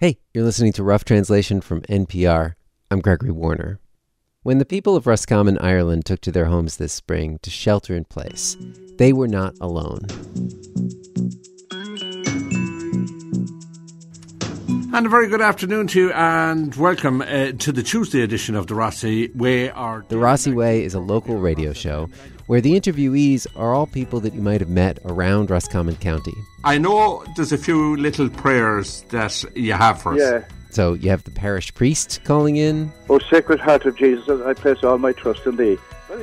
Hey, you're listening to Rough Translation from NPR. I'm Gregory Warner. When the people of Roscommon, Ireland took to their homes this spring to shelter in place, they were not alone. And a very good afternoon to you, and welcome uh, to the Tuesday edition of the Rossi Way. Our The Rossi Way is a local radio show where the interviewees are all people that you might have met around Roscommon County. I know there's a few little prayers that you have for us. Yeah. So you have the parish priest calling in, Oh, Sacred Heart of Jesus, I place all my trust in thee.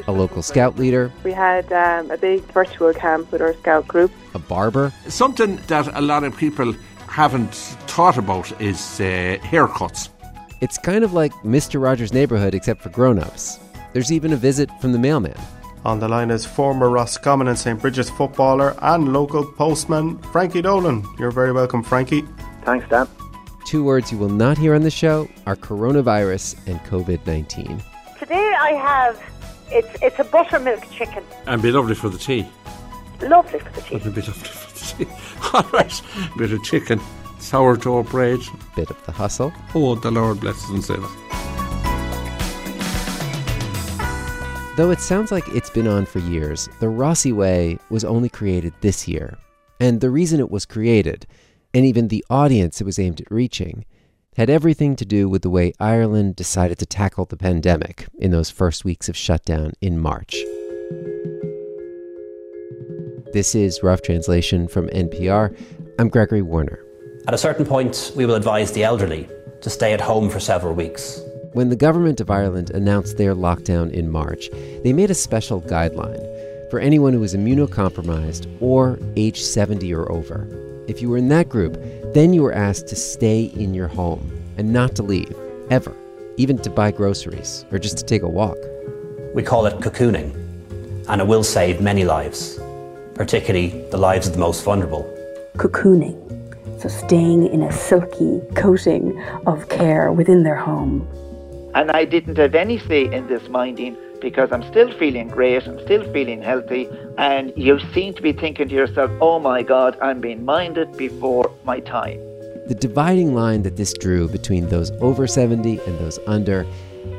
a local scout leader, We had um, a big virtual camp with our scout group. a barber, Something that a lot of people haven't thought about is uh, haircuts. It's kind of like Mr. Rogers' Neighborhood except for grown-ups. There's even a visit from the mailman. On the line is former Roscommon and St. Brigid's footballer and local postman Frankie Dolan. You're very welcome, Frankie. Thanks, Dan. Two words you will not hear on the show are coronavirus and COVID-19. Today I have it's it's a buttermilk chicken. And be lovely for the tea. Lovely for the tea. Wouldn't it be lovely for the tea? All right, bit of chicken, sourdough bread. Bit of the hustle. Oh, the Lord bless us and save us. Though it sounds like it's been on for years, the Rossi Way was only created this year. And the reason it was created, and even the audience it was aimed at reaching, had everything to do with the way Ireland decided to tackle the pandemic in those first weeks of shutdown in March. This is Rough Translation from NPR. I'm Gregory Warner. At a certain point, we will advise the elderly to stay at home for several weeks. When the government of Ireland announced their lockdown in March, they made a special guideline for anyone who was immunocompromised or age 70 or over. If you were in that group, then you were asked to stay in your home and not to leave, ever, even to buy groceries or just to take a walk. We call it cocooning, and it will save many lives, particularly the lives of the most vulnerable. cocooning. So staying in a silky coating of care within their home. And I didn't have any say in this minding because I'm still feeling great, I'm still feeling healthy, and you seem to be thinking to yourself, oh my God, I'm being minded before my time. The dividing line that this drew between those over 70 and those under,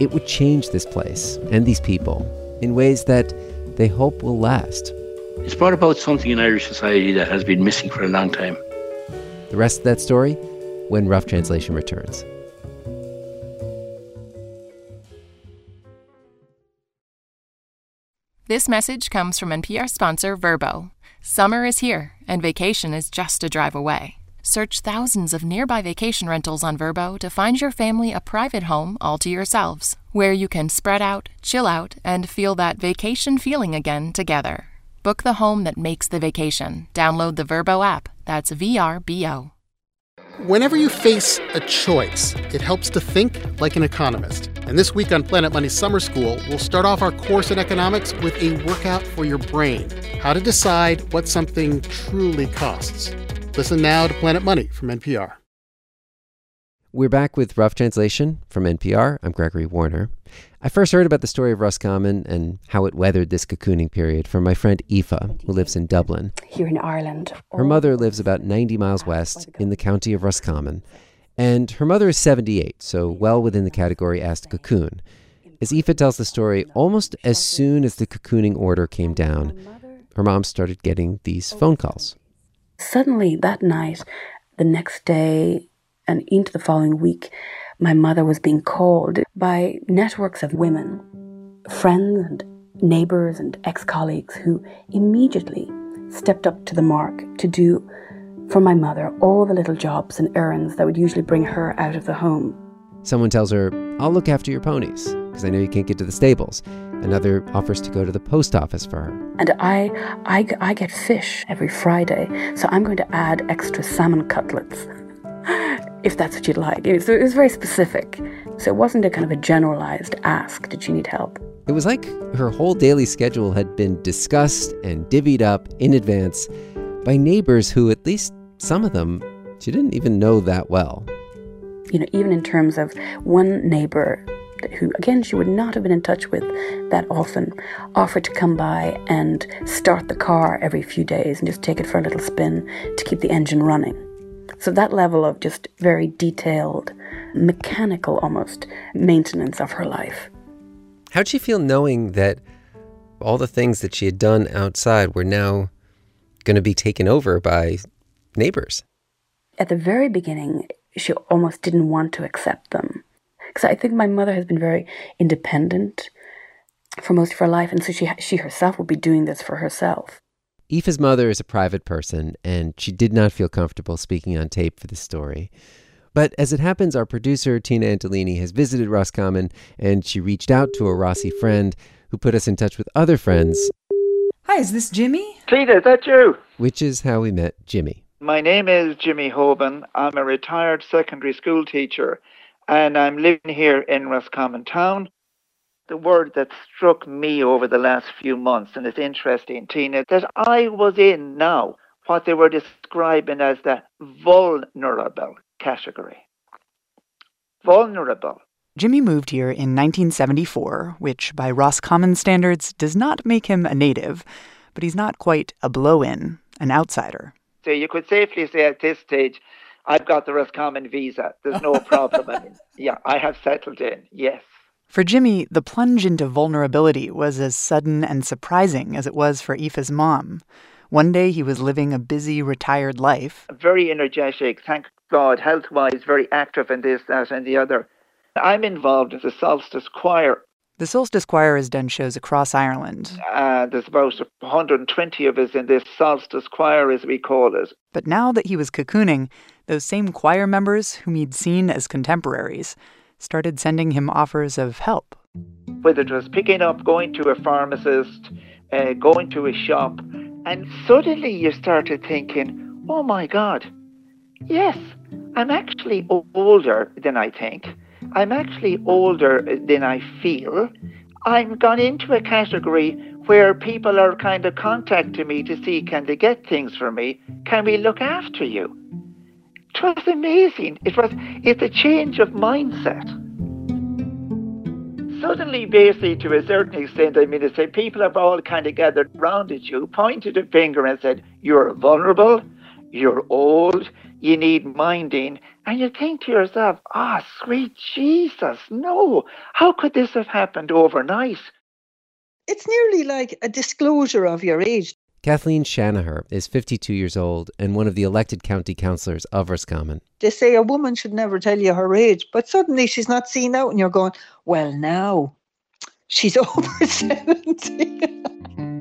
it would change this place and these people in ways that they hope will last. It's brought about something in Irish society that has been missing for a long time. The rest of that story when Rough Translation returns. This message comes from NPR sponsor Vrbo. Summer is here, and vacation is just a drive away. Search thousands of nearby vacation rentals on Vrbo to find your family a private home all to yourselves, where you can spread out, chill out, and feel that vacation feeling again together. Book the home that makes the vacation. Download the Vrbo app. That's V R B O. Whenever you face a choice, it helps to think like an economist. And this week on Planet Money Summer School, we'll start off our course in economics with a workout for your brain how to decide what something truly costs. Listen now to Planet Money from NPR. We're back with Rough Translation from NPR. I'm Gregory Warner. I first heard about the story of Roscommon and how it weathered this cocooning period from my friend Aoife, who lives in Dublin. Here in Ireland. Her mother lives about 90 miles west in the county of Roscommon, and her mother is 78, so well within the category asked to cocoon. As Aoife tells the story, almost as soon as the cocooning order came down, her mom started getting these phone calls. Suddenly that night, the next day, and into the following week, my mother was being called by networks of women, friends and neighbours and ex colleagues who immediately stepped up to the mark to do for my mother all the little jobs and errands that would usually bring her out of the home. Someone tells her, I'll look after your ponies, because I know you can't get to the stables. Another offers to go to the post office for her. And I, I, I get fish every Friday, so I'm going to add extra salmon cutlets, if that's what you'd like. It was, it was very specific. So it wasn't a kind of a generalized ask, did you need help? It was like her whole daily schedule had been discussed and divvied up in advance by neighbors who, at least some of them, she didn't even know that well. You know, even in terms of one neighbor who, again, she would not have been in touch with that often, offered to come by and start the car every few days and just take it for a little spin to keep the engine running. So that level of just very detailed, mechanical almost maintenance of her life. How'd she feel knowing that all the things that she had done outside were now going to be taken over by neighbors? At the very beginning, she almost didn't want to accept them. Because I think my mother has been very independent for most of her life, and so she, she herself would be doing this for herself. Aoife's mother is a private person, and she did not feel comfortable speaking on tape for this story. But as it happens, our producer, Tina Antolini, has visited Roscommon, and she reached out to a Rossi friend who put us in touch with other friends. Hi, is this Jimmy? Tina, is that you? Which is how we met Jimmy. My name is Jimmy Hoban. I'm a retired secondary school teacher, and I'm living here in Roscommon town the word that struck me over the last few months, and it's interesting, Tina, that I was in now what they were describing as the vulnerable category. Vulnerable. Jimmy moved here in 1974, which by Roscommon standards does not make him a native, but he's not quite a blow in, an outsider. So you could safely say at this stage, I've got the Roscommon visa. There's no problem. I mean, yeah, I have settled in, yes. For Jimmy, the plunge into vulnerability was as sudden and surprising as it was for Aoife's mom. One day he was living a busy, retired life. Very energetic, thank God, health wise, very active in this, that, and the other. I'm involved in the Solstice Choir. The Solstice Choir has done shows across Ireland. Uh, there's about 120 of us in this Solstice Choir, as we call it. But now that he was cocooning, those same choir members whom he'd seen as contemporaries started sending him offers of help. Whether it was picking up, going to a pharmacist, uh, going to a shop, and suddenly you started thinking, oh my God, yes, I'm actually older than I think. I'm actually older than I feel. I'm gone into a category where people are kind of contacting me to see can they get things for me? Can we look after you? It was amazing. It was it's a change of mindset. Suddenly, basically, to a certain extent, I mean, to say people have all kind of gathered round at you, pointed a finger and said, You're vulnerable, you're old, you need minding. And you think to yourself, Ah, oh, sweet Jesus, no, how could this have happened overnight? It's nearly like a disclosure of your age. Kathleen Shanagher is 52 years old and one of the elected county councillors of Roscommon. They say a woman should never tell you her age, but suddenly she's not seen out and you're going, well, now she's over 70.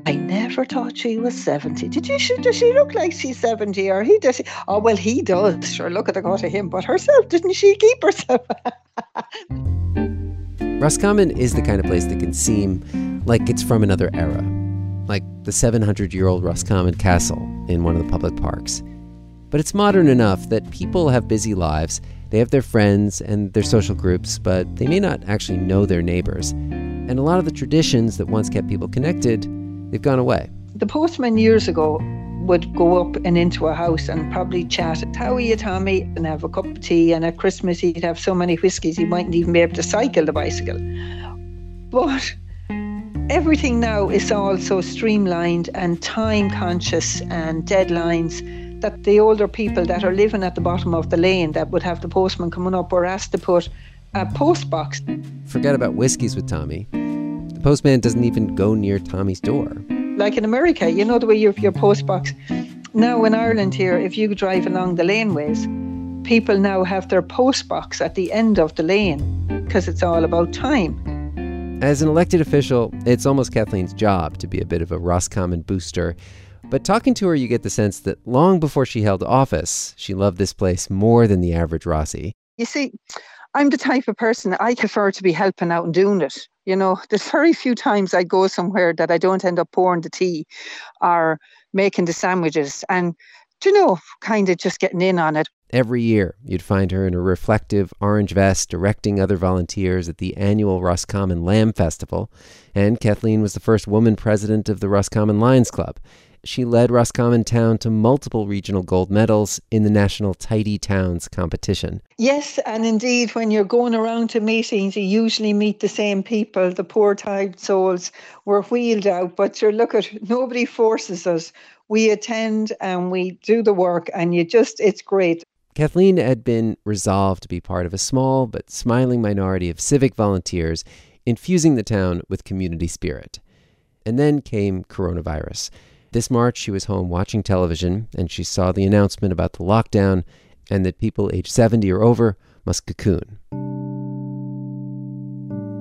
I never thought she was 70. Did you, does she look like she's 70 or he does? She, oh, well, he does. Sure, look at the go to him, but herself, didn't she keep herself? Roscommon is the kind of place that can seem like it's from another era like the 700 year old Roscommon Castle in one of the public parks. But it's modern enough that people have busy lives, they have their friends and their social groups, but they may not actually know their neighbors. And a lot of the traditions that once kept people connected, they've gone away. The postman years ago would go up and into a house and probably chat, How are you, Tommy? and have a cup of tea. And at Christmas, he'd have so many whiskies, he mightn't even be able to cycle the bicycle. But everything now is all so streamlined and time conscious and deadlines that the older people that are living at the bottom of the lane that would have the postman coming up were asked to put a post box. Forget about whiskies with Tommy. The postman doesn't even go near Tommy's door. Like in America, you know the way you have your post box. Now in Ireland here, if you drive along the laneways, people now have their post box at the end of the lane because it's all about time. As an elected official, it's almost Kathleen's job to be a bit of a Roscommon booster. But talking to her, you get the sense that long before she held office, she loved this place more than the average Rossi. You see, I'm the type of person that I prefer to be helping out and doing it. You know, there's very few times I go somewhere that I don't end up pouring the tea or making the sandwiches. And, you know, kind of just getting in on it. Every year, you'd find her in a reflective orange vest directing other volunteers at the annual Roscommon Lamb Festival, and Kathleen was the first woman president of the Roscommon Lions Club. She led Roscommon Town to multiple regional gold medals in the national Tidy Towns competition. Yes, and indeed, when you're going around to meetings, you usually meet the same people. The poor tired souls were wheeled out, but you're look at nobody forces us. We attend and we do the work, and you just, it's great. Kathleen had been resolved to be part of a small but smiling minority of civic volunteers infusing the town with community spirit. And then came coronavirus. This March, she was home watching television and she saw the announcement about the lockdown and that people aged 70 or over must cocoon.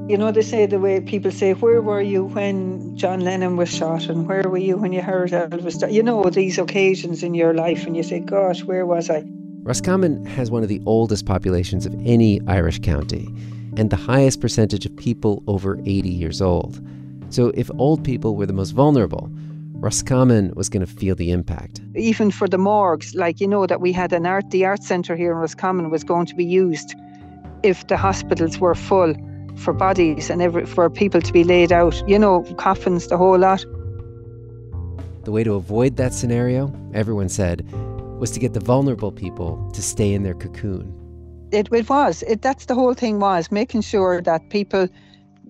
You know, they say the way people say, Where were you when John Lennon was shot? And where were you when you heard Elvis? You know, these occasions in your life, and you say, Gosh, where was I? Roscommon has one of the oldest populations of any Irish county and the highest percentage of people over 80 years old. So if old people were the most vulnerable, Roscommon was going to feel the impact. Even for the morgues, like you know that we had an art, the art centre here in Roscommon was going to be used if the hospitals were full for bodies and every, for people to be laid out, you know, coffins, the whole lot. The way to avoid that scenario, everyone said, was to get the vulnerable people to stay in their cocoon. It, it was. It, that's the whole thing was making sure that people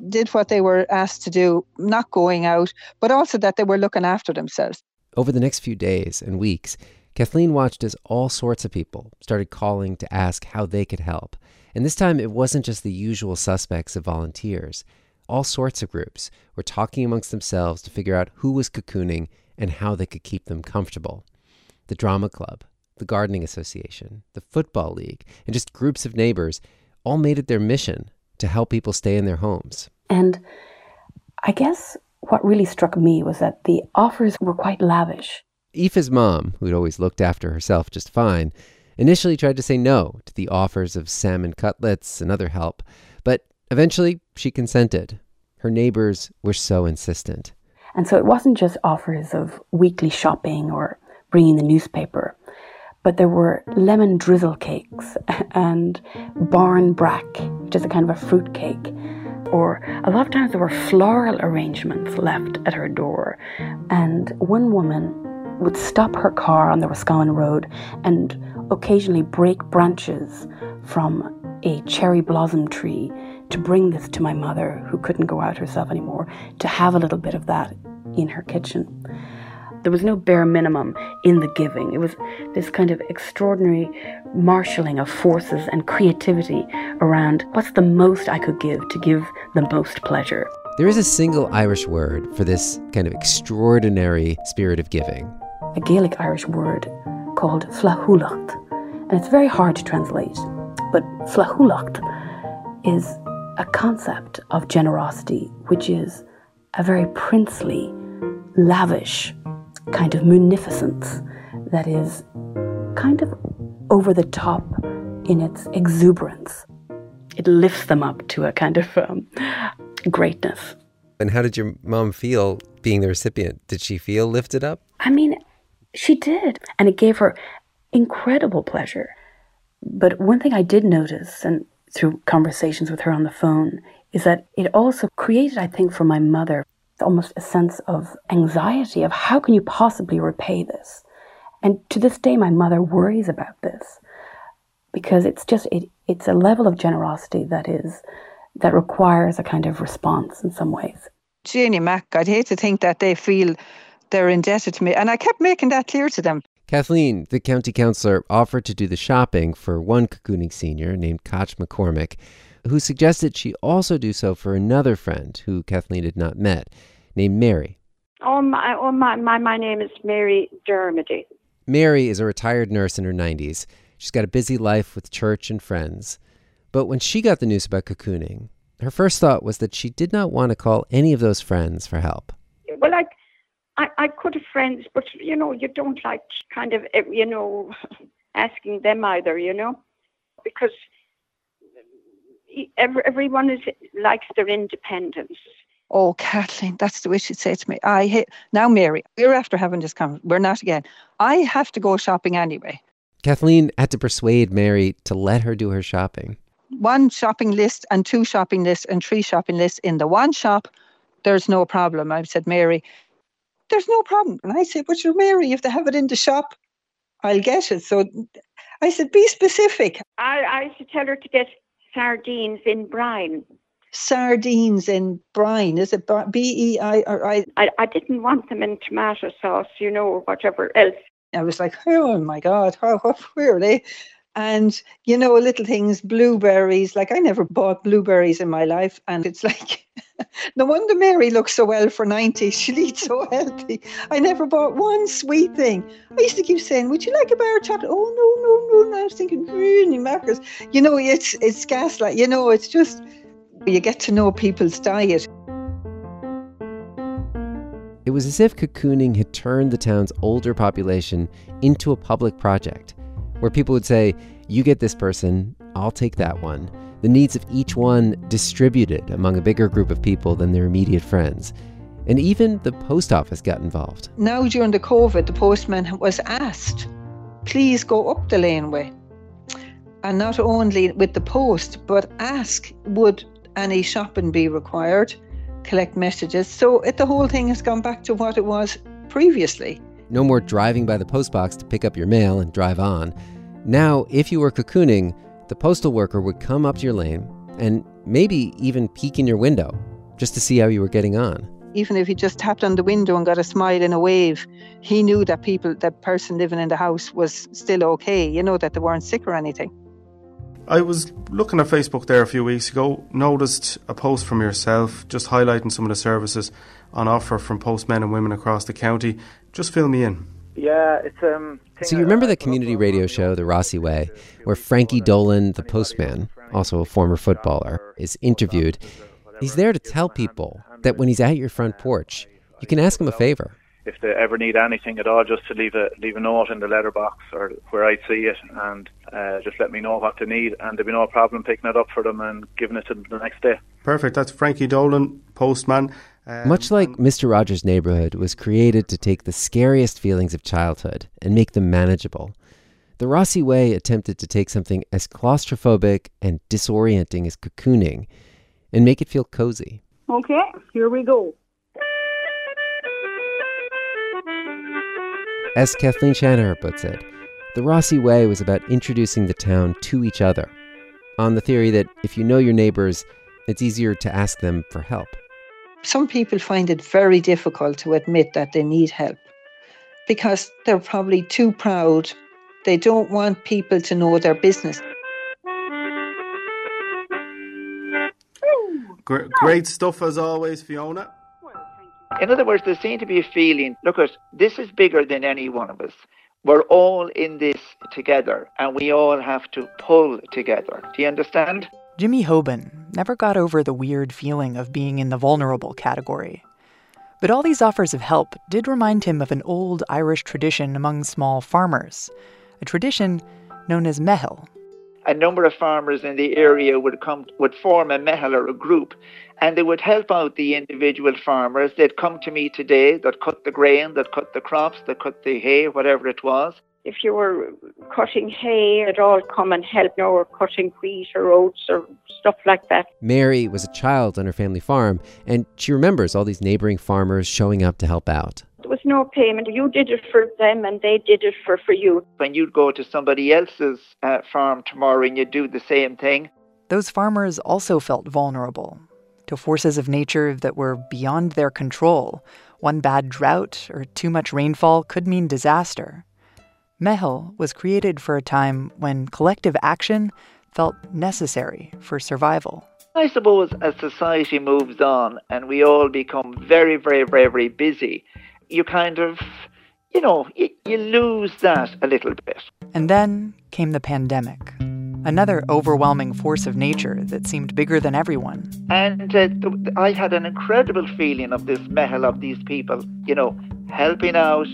did what they were asked to do, not going out, but also that they were looking after themselves. Over the next few days and weeks, Kathleen watched as all sorts of people started calling to ask how they could help. And this time, it wasn't just the usual suspects of volunteers. All sorts of groups were talking amongst themselves to figure out who was cocooning and how they could keep them comfortable the drama club, the gardening association, the football league, and just groups of neighbors all made it their mission to help people stay in their homes. And I guess what really struck me was that the offers were quite lavish. Aoife's mom, who'd always looked after herself just fine, initially tried to say no to the offers of salmon cutlets and other help, but eventually she consented. Her neighbors were so insistent. And so it wasn't just offers of weekly shopping or bringing the newspaper. But there were lemon drizzle cakes and barmbrack, which is a kind of a fruit cake. Or a lot of times there were floral arrangements left at her door. And one woman would stop her car on the Roscommon Road and occasionally break branches from a cherry blossom tree to bring this to my mother, who couldn't go out herself anymore, to have a little bit of that in her kitchen. There was no bare minimum in the giving. It was this kind of extraordinary marshalling of forces and creativity around what's the most I could give to give the most pleasure. There is a single Irish word for this kind of extraordinary spirit of giving. A Gaelic Irish word called flaithiúlacht. And it's very hard to translate, but flaithiúlacht is a concept of generosity, which is a very princely, lavish kind of munificence that is kind of over the top in its exuberance. It lifts them up to a kind of um, greatness. And how did your mom feel being the recipient? Did she feel lifted up? I mean, she did. And it gave her incredible pleasure. But one thing I did notice, and through conversations with her on the phone, is that it also created, I think, for my mother almost a sense of anxiety of how can you possibly repay this? And to this day, my mother worries about this because it's just it, it's a level of generosity that is that requires a kind of response in some ways. Janie Mack, I'd hate to think that they feel they're indebted to me, and I kept making that clear to them. Kathleen, the county councillor, offered to do the shopping for one cocooning senior named Koch McCormick who suggested she also do so for another friend who Kathleen had not met, named Mary. Oh, my, oh my, my, my name is Mary Dermody. Mary is a retired nurse in her 90s. She's got a busy life with church and friends. But when she got the news about cocooning, her first thought was that she did not want to call any of those friends for help. Well, I, I, I could have friends, but you know, you don't like kind of, eh, you know, asking them either, you know, because everyone is likes their independence. Oh, Kathleen, that's the way she'd say to me. I hate now, Mary. We're after having this conversation. We're not again. I have to go shopping anyway. Kathleen had to persuade Mary to let her do her shopping. One shopping list and two shopping lists and three shopping lists in the one shop. There's no problem. I said, Mary, there's no problem. And I said, but you're Mary, If they have it in the shop. I'll get it. So I said, be specific. I, I should tell her to get sardines in brine. Sardines in brine, is it B E I or I? I? I didn't want them in tomato sauce, you know, or whatever else. I was like, oh my God, how, where are they? And, you know, little things, blueberries, like I never bought blueberries in my life. And it's like, no wonder Mary looks so well for 90. She eats so healthy. I never bought one sweet thing. I used to keep saying, Would you like a bar of chocolate? Oh, no, no, no. And I was thinking, Really, macros. You know, it's, it's gaslight. You know, it's just, you get to know people's diet. It was as if cocooning had turned the town's older population into a public project where people would say, You get this person, I'll take that one. The needs of each one distributed among a bigger group of people than their immediate friends. And even the post office got involved. Now, during the COVID, the postman was asked, Please go up the laneway. And not only with the post, but ask, Would any shopping be required? Collect messages. So it, the whole thing has gone back to what it was previously. No more driving by the postbox to pick up your mail and drive on. Now, if you were cocooning, the postal worker would come up to your lane and maybe even peek in your window just to see how you were getting on. Even if he just tapped on the window and got a smile and a wave, he knew that people, that person living in the house was still okay, you know, that they weren't sick or anything. I was looking at Facebook there a few weeks ago, noticed a post from yourself just highlighting some of the services on offer from postmen and women across the county. Just fill me in. Yeah, it's um. So you remember the community radio show, The Rossi Way, where Frankie Dolan, the postman, also a former footballer, is interviewed. He's there to tell people that when he's at your front porch, you can ask him a favor. If they ever need anything at all, just to leave a leave a note in the letterbox or where I see it, and uh, just let me know what they need, and there'll be no problem picking it up for them and giving it to them the next day. Perfect. That's Frankie Dolan, postman. Um, Much like Mr. Rogers' Neighborhood was created to take the scariest feelings of childhood and make them manageable, the Rossi Way attempted to take something as claustrophobic and disorienting as cocooning and make it feel cozy. Okay, here we go. As Kathleen Shanagher puts it, the Rossi Way was about introducing the town to each other, on the theory that if you know your neighbors, it's easier to ask them for help some people find it very difficult to admit that they need help because they're probably too proud. They don't want people to know their business. Great stuff as always, Fiona. In other words, there seems to be a feeling look, at this is bigger than any one of us. We're all in this together and we all have to pull together. Do you understand? Jimmy Hoban never got over the weird feeling of being in the vulnerable category. But all these offers of help did remind him of an old Irish tradition among small farmers, a tradition known as meitheal. A number of farmers in the area would come would form a meitheal or a group, and they would help out the individual farmers. They'd come to me today, that'd cut the grain, that'd cut the crops, that'd cut the hay, whatever it was if you were cutting hay, it'd all come and help you, know, or cutting wheat or oats or stuff like that. Mary was a child on her family farm, and she remembers all these neighboring farmers showing up to help out. There was no payment. You did it for them, and they did it for, for you. When you'd go to somebody else's uh, farm tomorrow and you'd do the same thing. Those farmers also felt vulnerable to forces of nature that were beyond their control. One bad drought or too much rainfall could mean disaster. Meitheal was created for a time when collective action felt necessary for survival. I suppose as society moves on and we all become very, very, very, very busy, you kind of, you know, you, you lose that a little bit. And then came the pandemic, another overwhelming force of nature that seemed bigger than everyone. And uh, I had an incredible feeling of this meitheal of these people, you know, helping out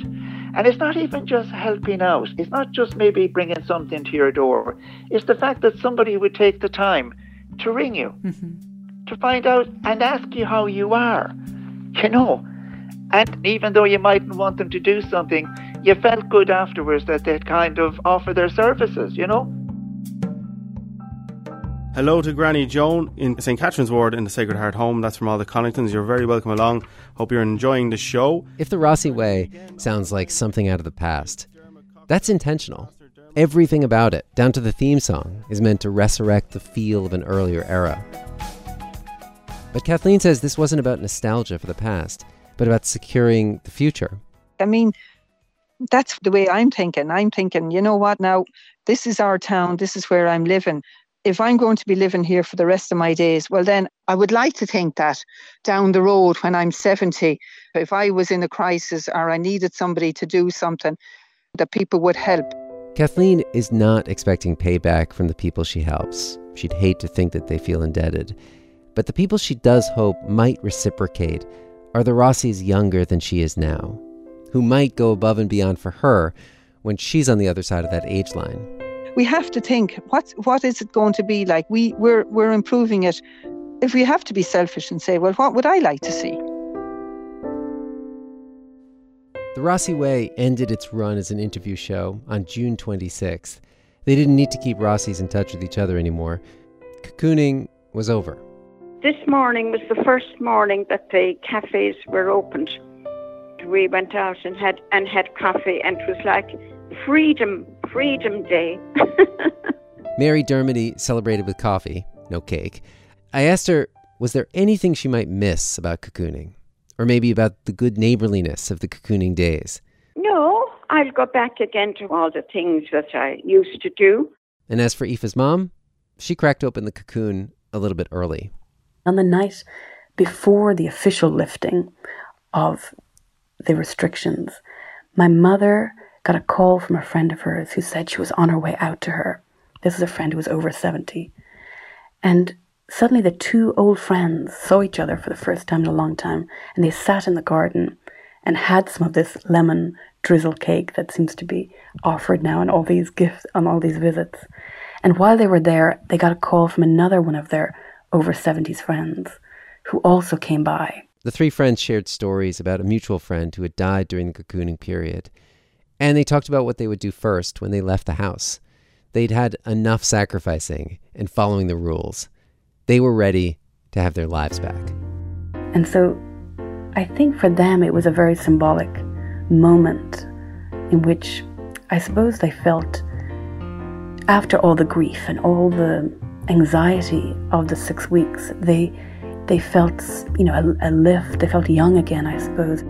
and it's not even just helping out. It's not just maybe bringing something to your door. It's the fact that somebody would take the time to ring you, mm-hmm. to find out and ask you how you are. You know, and even though you mightn't want them to do something, you felt good afterwards that they'd kind of offer their services, you know? Hello to Granny Joan in St. Catherine's Ward in the Sacred Heart Home. That's from all the Connaughtons. You're very welcome along. Hope you're enjoying the show. If the Rossi Way sounds like something out of the past, that's intentional. Everything about it, down to the theme song, is meant to resurrect the feel of an earlier era. But Kathleen says this wasn't about nostalgia for the past, but about securing the future. I mean, that's the way I'm thinking. I'm thinking, you know what, now this is our town, this is where I'm living. If I'm going to be living here for the rest of my days, well, then I would like to think that down the road when I'm 70, if I was in a crisis or I needed somebody to do something, that people would help. Kathleen is not expecting payback from the people she helps. She'd hate to think that they feel indebted. But the people she does hope might reciprocate are the Rossis younger than she is now, who might go above and beyond for her when she's on the other side of that age line. We have to think what what is it going to be like? We we're we're improving it. If we have to be selfish and say, well, what would I like to see? The Rossi Way ended its run as an interview show on June 26th. They didn't need to keep Rossi's in touch with each other anymore. Cocooning was over. This morning was the first morning that the cafes were opened. We went out and had and had coffee, and it was like freedom, freedom day. Mary Dermody celebrated with coffee, no cake. I asked her, was there anything she might miss about cocooning? Or maybe about the good neighborliness of the cocooning days? No, I'll go back again to all the things that I used to do. And as for Aoife's mom, she cracked open the cocoon a little bit early. On the night before the official lifting of the restrictions, my mother got a call from a friend of hers who said she was on her way out to her. This is a friend who was over 70. And Suddenly, the two old friends saw each other for the first time in a long time, and they sat in the garden and had some of this lemon drizzle cake that seems to be offered now on all these gifts, on all these visits. And while they were there, they got a call from another one of their over 70s friends who also came by. The three friends shared stories about a mutual friend who had died during the cocooning period. And they talked about what they would do first when they left the house. They'd had enough sacrificing and following the rules they were ready to have their lives back. And so I think for them it was a very symbolic moment in which I suppose they felt, after all the grief and all the anxiety of the six weeks, they they felt, you know, a, a lift. They felt young again, I suppose.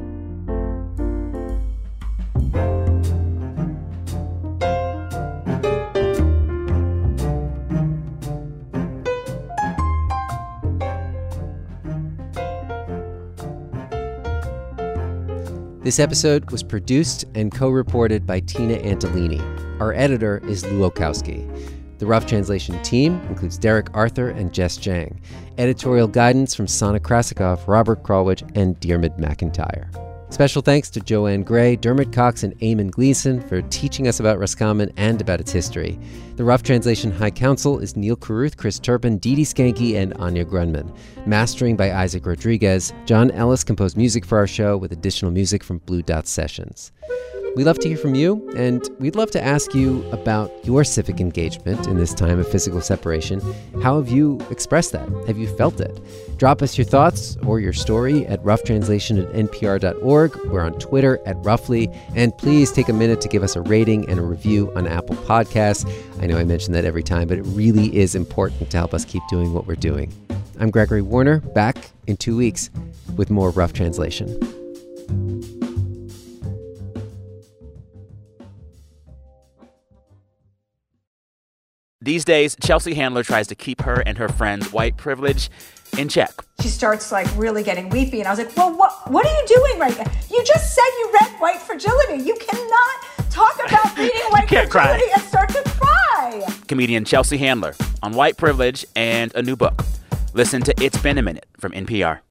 This episode was produced and co reported by Tina Antolini. Our editor is Lu Olkowski. The Rough Translation team includes Derek Arthur and Jess Jiang. Editorial guidance from Sana Krasikov, Robert Krulwich, and Diarmuid McIntyre. Special thanks to Joanne Gray, Dermot Cox, and Eamon Gleeson for teaching us about Roscommon and about its history. The Rough Translation High Council is Neal Carruth, Chris Turpin, Didi Schanche, and Anya Grundmann. Mastering by Isaac Rodriguez. John Ellis composed music for our show with additional music from Blue Dot Sessions. We love to hear from you, and we'd love to ask you about your civic engagement in this time of physical separation. How have you expressed that? Have you felt it? Drop us your thoughts or your story at roughtranslation at npr.org. We're on Twitter at roughly, and please take a minute to give us a rating and a review on Apple Podcasts. I know I mention that every time, but it really is important to help us keep doing what we're doing. I'm Gregory Warner, back in two weeks with more Rough Translation. These days, Chelsea Handler tries to keep her and her friends' white privilege in check. She starts like really getting weepy, and I was like, "Well, what what are you doing right now? You just said you read White Fragility. You cannot talk about reading White Fragility cry. and start to cry." Comedian Chelsea Handler on white privilege and a new book. Listen to It's Been a Minute from NPR.